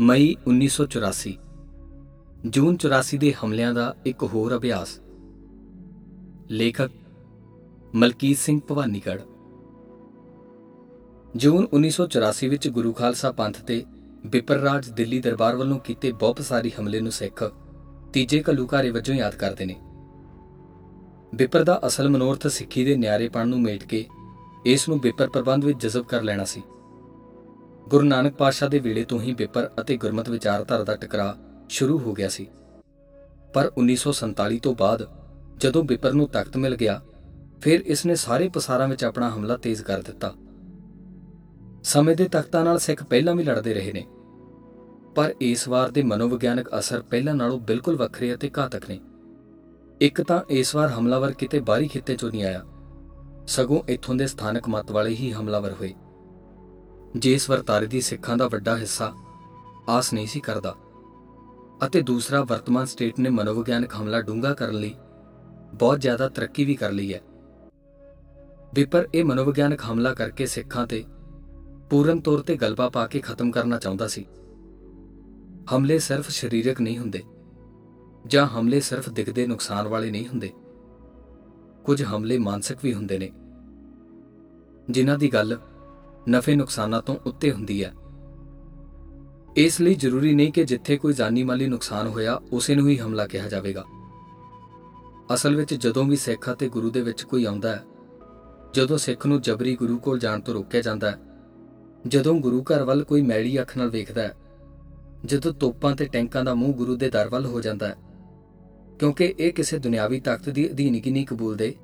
ਮਈ 1984 ਜੂਨ 84 ਦੇ ਹਮਲਿਆਂ ਦਾ ਇੱਕ ਹੋਰ ਅਭਿਆਸ। ਲੇਖਕ ਮਲਕੀਤ ਸਿੰਘ ਭਵਾਨੀਗੜ੍ਹ। ਜੂਨ 1984 ਵਿੱਚ ਗੁਰੂ ਖਾਲਸਾ ਪੰਥ ਤੇ ਬਿਪਰ ਰਾਜ ਦਿੱਲੀ ਦਰਬਾਰ ਵੱਲੋਂ ਕੀਤੇ ਬਹੁਪਸਾਰੀ ਹਮਲੇ ਨੂੰ ਸਿੱਖ ਤੀਜੇ ਘੱਲੂਘਾਰੇ ਵਜੋਂ ਯਾਦ ਕਰਦੇ ਨੇ। ਬਿਪਰ ਦਾ ਅਸਲ ਮਨੋਰਥ ਸਿੱਖੀ ਦੇ ਨਿਆਰੇਪਣ ਨੂੰ ਮੇਟ ਕੇ ਇਸ ਨੂੰ ਬਿਪਰ ਪ੍ਰਬੰਧ ਵਿੱਚ ਜਜ਼ਬ ਕਰ ਲੈਣਾ ਸੀ। ਗੁਰੂ ਨਾਨਕ ਪਾਤਸ਼ਾਹ ਦੇ ਵੇਲੇ ਤੋਂ ਹੀ ਬਿਪਰ ਅਤੇ ਗੁਰਮਤ ਵਿਚਾਰਧਾਰਾ ਦਾ ਟਕਰਾਅ ਸ਼ੁਰੂ ਹੋ ਗਿਆ ਸੀ। ਪਰ 1947 ਤੋਂ ਬਾਅਦ ਜਦੋਂ ਬਿਪਰ ਨੂੰ ਤਖਤ ਮਿਲ ਗਿਆ, ਫਿਰ ਇਸ ਨੇ ਸਾਰੇ ਪਸਾਰਾਂ ਵਿੱਚ ਆਪਣਾ ਹਮਲਾ ਤੇਜ਼ ਕਰ ਦਿੱਤਾ। ਸਮੇਂ ਦੇ ਤਖਤਾਂ ਨਾਲ ਸਿੱਖ ਪਹਿਲਾਂ ਵੀ ਲੜਦੇ ਰਹੇ ਨੇ, ਪਰ ਇਸ ਵਾਰ ਦੇ ਮਨੋਵਿਗਿਆਨਕ ਅਸਰ ਪਹਿਲਾਂ ਨਾਲੋਂ ਬਿਲਕੁਲ ਵੱਖਰੇ ਅਤੇ ਘਾਤਕ ਨੇ। ਇੱਕ ਤਾਂ ਇਸ ਵਾਰ ਹਮਲਾਵਰ ਕਿਤੇ ਬਾਹਰੀ ਖਿੱਤੇ ਚੋਂ ਨਹੀਂ ਆਇਆ, ਸਗੋਂ ਇੱਥੋਂ ਦੇ ਸਥਾਨਕ ਮਤ ਵਾਲੇ ਹੀ ਹਮਲਾਵਰ ਹੋਏ। ਜਿਸ ਵਰਤਾਰੇ ਦੀ ਸਿੱਖਾਂ ਦਾ ਵੱਡਾ ਹਿੱਸਾ ਆਸ ਨਹੀਂ ਸੀ ਕਰਦਾ ਅਤੇ ਦੂਸਰਾ ਵਰਤਮਾਨ ਸਟੇਟ ਨੇ ਮਨੋਵਿਗਿਆਨਕ ਹਮਲਾ ਡੂੰਘਾ ਕਰਨ ਲਈ ਬਹੁਤ ਜ਼ਿਆਦਾ ਤਰੱਕੀ ਵੀ ਕਰ ਲਈ ਹੈ। ਵਿਪਰ ਇਹ ਮਨੋਵਿਗਿਆਨਕ ਹਮਲਾ ਕਰਕੇ ਸਿੱਖਾਂ ਤੇ ਪੂਰਨ ਤੌਰ ਤੇ ਗਲਬਾ ਪਾ ਕੇ ਖਤਮ ਕਰਨਾ ਚਾਹੁੰਦਾ ਸੀ। ਹਮਲੇ ਸਿਰਫ ਸਰੀਰਕ ਨਹੀਂ ਹੁੰਦੇ ਜਾਂ ਹਮਲੇ ਸਿਰਫ ਦਿਖਦੇ ਨੁਕਸਾਨ ਵਾਲੇ ਨਹੀਂ ਹੁੰਦੇ। ਕੁਝ ਹਮਲੇ ਮਾਨਸਿਕ ਵੀ ਹੁੰਦੇ ਨੇ, ਜਿਨ੍ਹਾਂ ਦੀ ਗੱਲ ਨਫੇ ਨੁਕਸਾਨਾਂ ਤੋਂ ਉੱਤੇ ਹੁੰਦੀ ਹੈ। ਇਸ ਲਈ ਜ਼ਰੂਰੀ ਨਹੀਂ ਕਿ ਜਿੱਥੇ ਕੋਈ ਜਾਨੀ ਮਾਲੀ ਨੁਕਸਾਨ ਹੋਇਆ, ਉਸੇ ਨੂੰ ਹੀ ਹਮਲਾ ਕਿਹਾ ਜਾਵੇਗਾ। ਅਸਲ ਵਿੱਚ ਜਦੋਂ ਵੀ ਸਿੱਖ ਅਤੇ ਗੁਰੂ ਦੇ ਵਿੱਚ ਕੋਈ ਆਉਂਦਾ ਹੈ, ਜਦੋਂ ਸਿੱਖ ਨੂੰ ਜਬਰੀ ਗੁਰੂ ਕੋਲ ਜਾਣ ਤੋਂ ਰੋਕਿਆ ਜਾਂਦਾ ਹੈ, ਜਦੋਂ ਗੁਰੂ ਘਰ ਵੱਲ ਕੋਈ ਮੈਲੀ ਅੱਖ ਨਾਲ ਵੇਖਦਾ ਹੈ, ਜਦੋਂ ਤੋਪਾਂ ਤੇ ਟੈਂਕਾਂ ਦਾ ਮੂੰਹ ਗੁਰੂ ਦੇ ਦਰ ਵੱਲ ਹੋ ਜਾਂਦਾ ਹੈ, ਕਿਉਂਕਿ ਇਹ ਕਿਸੇ ਦੁਨਿਆਵੀ ਤਾਕਤ ਦੀ ਅਧੀਨਗੀ ਨਹੀਂ ਕਬੂਲਦੇ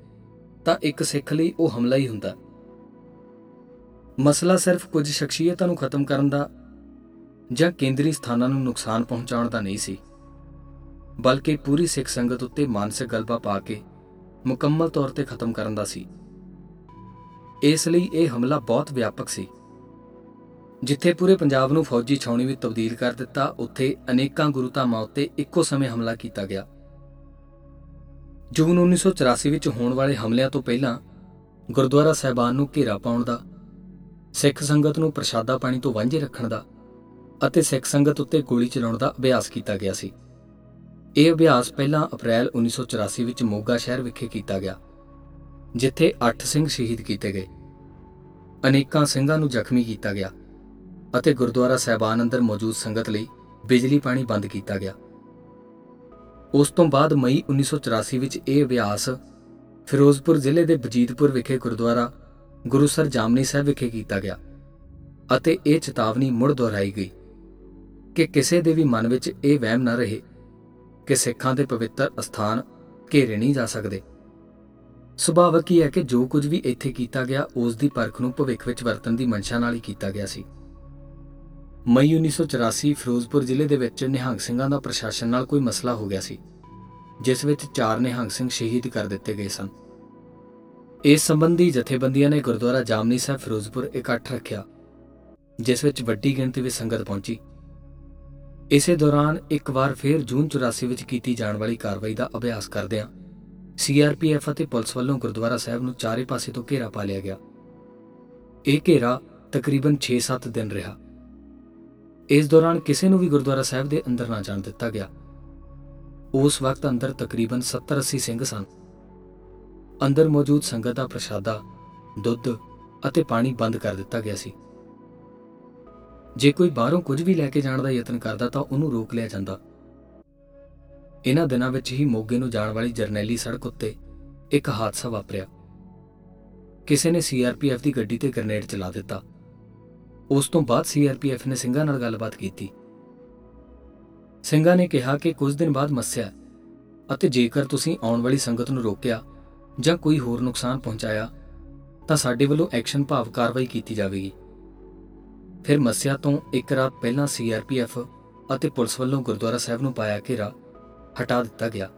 ਤਾਂ ਇੱਕ ਸਿੱਖ ਲਈ ਉਹ ਹਮਲਾ ਹੀ ਹੁੰਦਾ ਮਸਲਾ ਸਿਰਫ ਕੁਝ ਸ਼ਖਸੀਅਤਾਂ ਨੂੰ ਖਤਮ ਕਰਨ ਦਾ ਜਾਂ ਕੇਂਦਰੀ ਸਥਾਨਾਂ ਨੂੰ ਨੁਕਸਾਨ ਪਹੁੰਚਾਉਣ ਦਾ ਨਹੀਂ ਸੀ, ਬਲਕਿ ਪੂਰੀ ਸਿੱਖ ਸੰਗਤ ਉੱਤੇ ਮਾਨਸਿਕ ਗਲਬਾ ਪਾ ਕੇ ਮੁਕੰਮਲ ਤੌਰ ਤੇ ਖਤਮ ਕਰਨ ਦਾ ਸੀ। ਇਸ ਲਈ ਇਹ ਹਮਲਾ ਬਹੁਤ ਵਿਆਪਕ ਸੀ। ਜਿੱਥੇ ਪੂਰੇ ਪੰਜਾਬ ਨੂੰ ਫੌਜੀ ਛਾਉਣੀ ਵਿੱਚ ਤਬਦੀਲ ਕਰ ਦਿੱਤਾ, ਉੱਥੇ ਅਨੇਕਾਂ ਗੁਰੂ ਧਾਮਾਂ ਉੱਤੇ ਇੱਕੋ ਸਮੇਂ ਹਮਲਾ ਕੀਤਾ ਗਿਆ। ਜੂਨ 1984 ਵਿੱਚ ਹੋਣ ਵਾਲੇ ਹਮਲਿਆਂ ਤੋਂ ਪਹਿਲਾਂ ਗੁਰਦੁਆਰਾ ਸਹਿਬਾਨ ਨੂੰ ਘੇਰਾ ਪਾਉਣ ਦਾ ਸਿੱਖ ਸੰਗਤ ਨੂੰ ਪ੍ਰਸ਼ਾਦਾ ਪਾਣੀ ਤੋਂ ਵਾਂਝੇ ਰੱਖਣ ਦਾ ਅਤੇ ਸਿੱਖ ਸੰਗਤ ਉੱਤੇ ਗੋਲੀ ਚਲਾਉਣ ਦਾ ਅਭਿਆਸ ਕੀਤਾ ਗਿਆ ਸੀ। ਇਹ ਅਭਿਆਸ ਪਹਿਲਾਂ ਅਪ੍ਰੈਲ 1984 ਵਿੱਚ ਮੋਗਾ ਸ਼ਹਿਰ ਵਿਖੇ ਕੀਤਾ ਗਿਆ, ਜਿੱਥੇ 8 ਸਿੰਘ ਸ਼ਹੀਦ ਕੀਤੇ ਗਏ। ਅਨੇਕਾਂ ਸਿੰਘਾਂ ਨੂੰ ਜ਼ਖਮੀ ਕੀਤਾ ਗਿਆ ਅਤੇ ਗੁਰਦੁਆਰਾ ਸਹਿਬਾਨ ਅੰਦਰ ਮੌਜੂਦ ਸੰਗਤ ਲਈ ਬਿਜਲੀ ਪਾਣੀ ਬੰਦ ਕੀਤਾ ਗਿਆ। ਉਸ ਤੋਂ ਬਾਅਦ ਮਈ 1984 ਵਿੱਚ ਇਹ ਅਭਿਆਸ ਫਿਰੋਜ਼ਪੁਰ ਜ਼ਿਲ੍ਹੇ ਦੇ ਬਜੀਤਪੁਰ ਵਿਖੇ ਗੁਰਦੁਆਰਾ ਗੁਰੂਸਰ ਜਾਮਨੀ ਸਾਹਿਬ ਵਿਖੇ ਕੀਤਾ ਗਿਆ ਅਤੇ ਇਹ ਚੇਤਾਵਨੀ ਮੁੜ ਦੁਹਰਾਈ ਗਈ ਕਿ ਕਿਸੇ ਦੇ ਵੀ ਮਨ ਵਿੱਚ ਇਹ ਵਹਿਮ ਨਾ ਰਹੇ ਕਿ ਸਿੱਖਾਂ ਦੇ ਪਵਿੱਤਰ ਅਸਥਾਨ ਘੇਰੇ ਨਹੀਂ ਜਾ ਸਕਦੇ। ਸੁਭਾਵਕ ਹੀ ਹੈ ਕਿ ਜੋ ਕੁਝ ਵੀ ਇੱਥੇ ਕੀਤਾ ਗਿਆ, ਉਸ ਦੀ ਪਰਖ ਨੂੰ ਭਵਿੱਖ ਵਿੱਚ ਵਰਤਣ ਦੀ ਮਨਸ਼ਾ ਨਾਲ ਹੀ ਕੀਤਾ ਗਿਆ ਸੀ। ਮਈ 1984 ਫਿਰੋਜ਼ਪੁਰ ਜ਼ਿਲ੍ਹੇ ਦੇ ਵਿੱਚ ਨਿਹੰਗ ਸਿੰਘਾਂ ਦਾ ਪ੍ਰਸ਼ਾਸਨ ਨਾਲ ਕੋਈ ਮਸਲਾ ਹੋ ਗਿਆ ਸੀ, ਜਿਸ ਵਿੱਚ ਚਾਰ ਨਿਹੰਗ ਸਿੰਘ ਸ਼ਹੀਦ ਕਰ ਦਿੱਤੇ ਗਏ ਸਨ। ਇਸ ਸੰਬੰਧੀ ਜਥੇਬੰਦੀਆਂ ਨੇ ਗੁਰਦੁਆਰਾ ਜਾਮਨੀ ਸਾਹਿਬ ਫਿਰੋਜ਼ਪੁਰ ਇਕੱਠ ਰੱਖਿਆ, ਜਿਸ ਵਿੱਚ ਵੱਡੀ ਗਿਣਤੀ ਵਿੱਚ ਸੰਗਤ ਪਹੁੰਚੀ। ਇਸੇ ਦੌਰਾਨ ਇੱਕ ਵਾਰ ਫਿਰ ਜੂਨ 84 ਵਿੱਚ ਕੀਤੀ ਜਾਣ ਵਾਲੀ ਕਾਰਵਾਈ ਦਾ ਅਭਿਆਸ ਕਰਦਿਆਂ ਸੀਆਰਪੀਐਫ ਅਤੇ ਪੁਲਿਸ ਵੱਲੋਂ ਗੁਰਦੁਆਰਾ ਸਾਹਿਬ ਨੂੰ ਚਾਰੇ ਪਾਸੇ ਤੋਂ ਘੇਰਾ ਪਾ ਲਿਆ ਗਿਆ। ਇਹ ਘੇਰਾ ਤਕਰੀਬਨ 6-7 ਦਿਨ ਰਿਹਾ। ਇਸ ਦੌਰਾਨ ਕਿਸੇ ਨੂੰ ਵੀ ਗੁਰਦੁਆਰਾ ਸਾਹਿਬ ਦੇ ਅੰਦਰ ਨਾ ਜਾਣ ਦਿੱਤਾ ਗਿਆ। ਉਸ ਵਕਤ ਅੰਦਰ ਤਕਰੀਬਨ 70-80 ਸਿੰਘ ਸਨ। ਅੰਦਰ ਮੌਜੂਦ ਸੰਗਤ ਦਾ ਪ੍ਰਸ਼ਾਦਾ, ਦੁੱਧ ਅਤੇ ਪਾਣੀ ਬੰਦ ਕਰ ਦਿੱਤਾ ਗਿਆ ਸੀ। ਜੇ ਕੋਈ ਬਾਹਰੋਂ ਕੁਝ ਵੀ ਲੈ ਕੇ ਜਾਣ ਦਾ ਯਤਨ ਕਰਦਾ ਤਾਂ ਉਹਨੂੰ ਰੋਕ ਲਿਆ ਜਾਂਦਾ। ਇਹਨਾਂ ਦਿਨਾਂ ਵਿੱਚ ਹੀ ਮੋਗੇ ਨੂੰ ਜਾਣ ਵਾਲੀ ਜਰਨੈਲੀ ਸੜਕ ਉੱਤੇ ਇੱਕ ਹਾਦਸਾ ਵਾਪਰਿਆ। ਕਿਸੇ ਨੇ ਸੀਆਰਪੀਐਫ ਦੀ ਗੱਡੀ ਤੇ ਗ੍ਰਨੇਡ ਚਲਾ ਦਿੱਤਾ। ਉਸ ਤੋਂ ਬਾਅਦ ਸੀਆਰਪੀਐਫ ਨੇ ਸਿੰਘਾਂ ਨਾਲ ਗੱਲਬਾਤ ਕੀਤੀ। ਸਿੰਘਾਂ ਨੇ ਕਿਹਾ ਕਿ ਕੁਝ ਦਿਨ ਬਾਅਦ ਮੱਸਿਆ ਅਤੇ ਜੇਕਰ ਤੁਸੀਂ ਆਉਣ ਵਾਲੀ ਸੰਗਤ ਨੂੰ ਰੋਕਿਆ ਜਾਂ ਕੋਈ ਹੋਰ ਨੁਕਸਾਨ ਪਹੁੰਚਾਇਆ, ਤਾਂ ਸਾਡੇ ਵੱਲੋਂ ਐਕਸ਼ਨ ਭਾਵ ਕਾਰਵਾਈ ਕੀਤੀ ਜਾਵੇਗੀ। ਫਿਰ ਮੱਸਿਆ ਤੋਂ ਇੱਕ ਰਾਤ ਪਹਿਲਾਂ ਸੀਆਰਪੀਐਫ ਅਤੇ ਪੁਲਿਸ ਵੱਲੋਂ ਗੁਰਦੁਆਰਾ ਸਾਹਿਬ ਨੂੰ ਪਾਇਆ ਘੇਰਾ ਹਟਾ ਦਿੱਤਾ ਗਿਆ।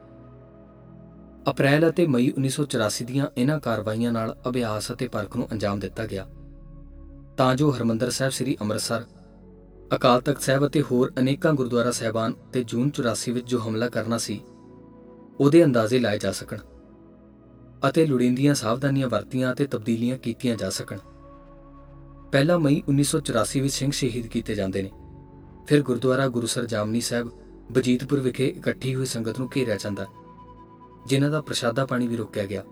ਅਪ੍ਰੈਲ ਅਤੇ ਮਈ 1984 ਦੀਆਂ ਇਹਨਾਂ ਕਾਰਵਾਈਆਂ ਨਾਲ ਅਭਿਆਸ ਅਤੇ ਪਰਖ ਨੂੰ ਅੰਜਾਮ ਦਿੱਤਾ ਗਿਆ। ਤਾਂ ਜੋ ਹਰਮੰਦਰ ਸਾਹਿਬ ਸ੍ਰੀ ਅੰਮ੍ਰਿਤਸਰ, ਅਕਾਲ ਤਖਤ ਸਾਹਿਬ ਅਤੇ ਹੋਰ ਅਨੇਕਾਂ ਗੁਰਦੁਆਰਾ ਸਹਿਬਾਨ ਤੇ ਜੂਨ 84 ਵਿੱਚ ਜੋ ਹਮਲਾ ਕਰਨਾ ਸੀ, ਉਹਦੇ ਅੰਦਾਜ਼ੇ ਲਾਏ ਜਾ ਸਕਣ। ਅਤੇ ਲੋੜੀਂਦੀਆਂ ਸਾਵਧਾਨੀਆਂ ਵਰਤੀਆਂ ਅਤੇ ਤਬਦੀਲੀਆਂ ਕੀਤੀਆਂ ਜਾ ਸਕਣ। ਪਹਿਲਾ ਮਈ 1984 ਵਿੱਚ ਸਿੰਘ ਸ਼ਹੀਦ ਕੀਤੇ ਜਾਂਦੇ ਨੇ। ਫਿਰ ਗੁਰਦੁਆਰਾ ਗੁਰੂਸਰ ਜਾਮਨੀ ਸਾਹਿਬ ਬਜੀਤਪੁਰ ਵਿਖੇ ਇਕੱਠੀ ਹੋਈ ਸੰਗਤ ਨੂੰ ਘੇਰਿਆ ਜਾਂਦਾ, ਜਿਨ੍ਹਾਂ ਦਾ ਪ੍ਰਸ਼ਾਦਾ ਪਾਣੀ ਵੀ ਰੋਕਿਆ ਗਿਆ।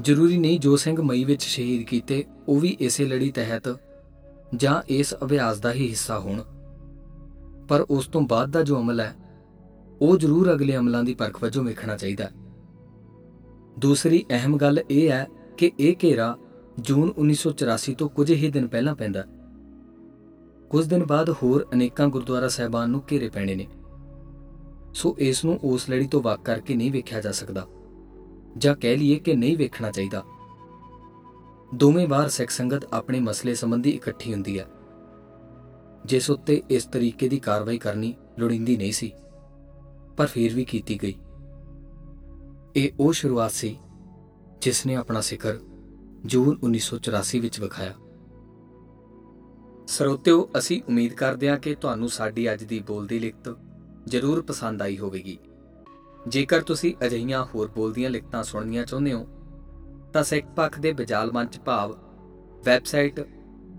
ਜ਼ਰੂਰੀ ਨਹੀਂ ਜੋ ਸਿੰਘ ਮਈ ਵਿੱਚ ਸ਼ਹੀਦ ਕੀਤੇ, ਉਹ ਵੀ ਇਸੇ ਲੜੀ ਤਹਿਤ ਜਾਂ ਇਸ ਅਭਿਆਸ ਦਾ ਹੀ ਹਿੱਸਾ ਹੋਣ। ਪਰ ਉਸ ਤੋਂ ਬਾਅਦ ਦਾ ਜੋ ਅਮਲ ਹੈ, ਉਹ ਜ਼ਰੂਰ ਅਗਲੇ ਅਮਲਾਂ ਦੀ ਪਰਖ ਵਜੋਂ ਵੇਖਣਾ ਚਾਹੀਦਾ ਹੈ। ਦੂਸਰੀ ਅਹਿਮ ਗੱਲ ਇਹ ਹੈ ਕਿ ਇਹ ਘੇਰਾ ਜੂਨ 1984 ਤੋਂ ਕੁਝ ਹੀ ਦਿਨ ਪਹਿਲਾਂ ਪੈਂਦਾ ਕੁਝ ਦਿਨ ਬਾਅਦ ਹੋਰ ਅਨੇਕਾਂ ਗੁਰਦੁਆਰਾ ਸਹਿਬਾਨ ਨੂੰ ਘੇਰੇ ਪੈਣੇ ਨੇ। ਸੋ ਇਸ ਨੂੰ ਉਸ ਲੜੀ ਤੋਂ ਵੱਖ ਕਰਕੇ ਨਹੀਂ ਵੇਖਿਆ ਜਾ ਸਕਦਾ, ਜਾਂ ਕਹਿ ਲਈਏ ਕਿ ਨਹੀਂ ਵੇਖਣਾ ਚਾਹੀਦਾ। ਦੋਵੇਂ ਵਾਰ ਸਿੱਖ ਸੰਗਤ ਆਪਣੇ ਮਸਲੇ ਸੰਬੰਧੀ ਇਕੱਠੀ ਹੁੰਦੀ ਹੈ। ਜਿਸ ਉੱਤੇ ਇਸ ਤਰੀਕੇ ਦੀ ਕਾਰਵਾਈ ਕਰਨੀ ਲੋੜੀਂਦੀ ਨਹੀਂ ਸੀ, ਪਰ ਫਿਰ ਵੀ ਕੀਤੀ ਗਈ। ਇਹ ਉਹ ਸ਼ੁਰੂਆਤ ਸੀ ਜਿਸ ਨੇ ਆਪਣਾ ਸਿਖਰ ਜੂਨ 1984 ਵਿੱਚ ਵਿਖਾਇਆ। ਸਰੋਤਿਓ, ਅਸੀਂ ਉਮੀਦ ਕਰਦੇ ਹਾਂ ਕਿ ਤੁਹਾਨੂੰ ਸਾਡੀ ਅੱਜ ਦੀ ਬੋਲਦੀ ਲਿਖਤ ਜ਼ਰੂਰ ਪਸੰਦ ਆਈ ਹੋਵੇਗੀ। ਜੇਕਰ ਤੁਸੀਂ ਅਜਿਹੀਆਂ ਹੋਰ ਬੋਲਦੀਆਂ ਲਿਖਤਾਂ ਸੁਣਨੀਆਂ ਚਾਹੁੰਦੇ ਹੋ, ਤਾਂ ਸਿੱਖ ਪੱਖ ਦੇ ਬਜਾਲ ਮੰਚ ਭਾਵ ਵੈਬਸਾਈਟ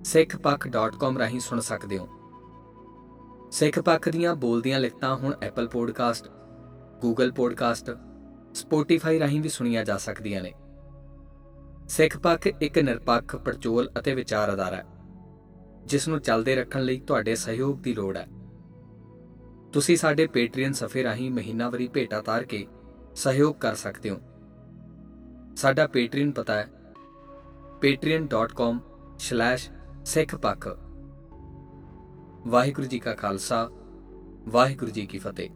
sikhpakh.com ਰਾਹੀਂ ਸੁਣ ਸਕਦੇ ਹੋ। ਸਿੱਖ ਪੱਖ ਦੀਆਂ ਬੋਲਦੀਆਂ ਲਿਖਤਾਂ ਹੁਣ Apple podcast Google podcast Spotify ਰਾਹੀਂ ਵੀ ਸੁਣੀਆਂ ਜਾ ਸਕਦੀਆਂ ਨੇ। ਸਿੱਖ ਪੱਖ ਇੱਕ ਨਿਰਪੱਖ, ਪਰਚੋਲ ਅਤੇ ਵਿਚਾਰ ਅਧਾਰ ਹੈ, ਜਿਸ ਨੂੰ ਚੱਲਦੇ ਰੱਖਣ ਲਈ ਤੁਹਾਡੇ ਸਹਿਯੋਗ ਦੀ ਲੋੜ ਹੈ। ਤੁਸੀਂ ਸਾਡੇ ਪੇਟਰੀਅਨ ਸਫੇ ਰਾਹੀਂ ਮਹੀਨਾਵਾਰੀ ਭੇਟਾ ਤਾਰ ਕੇ ਸਹਿਯੋਗ ਕਰ ਸਕਦੇ ਹੋ। ਸਾਡਾ ਪੇਟਰੀਅਨ ਪਤਾ ਹੈ patreon.com/sikhpakh ਵਾਹਿਗੁਰੂ ਜੀ ਕਾ ਖਾਲਸਾ, ਵਾਹਿਗੁਰੂ ਜੀ ਕੀ ਫਤਿਹ।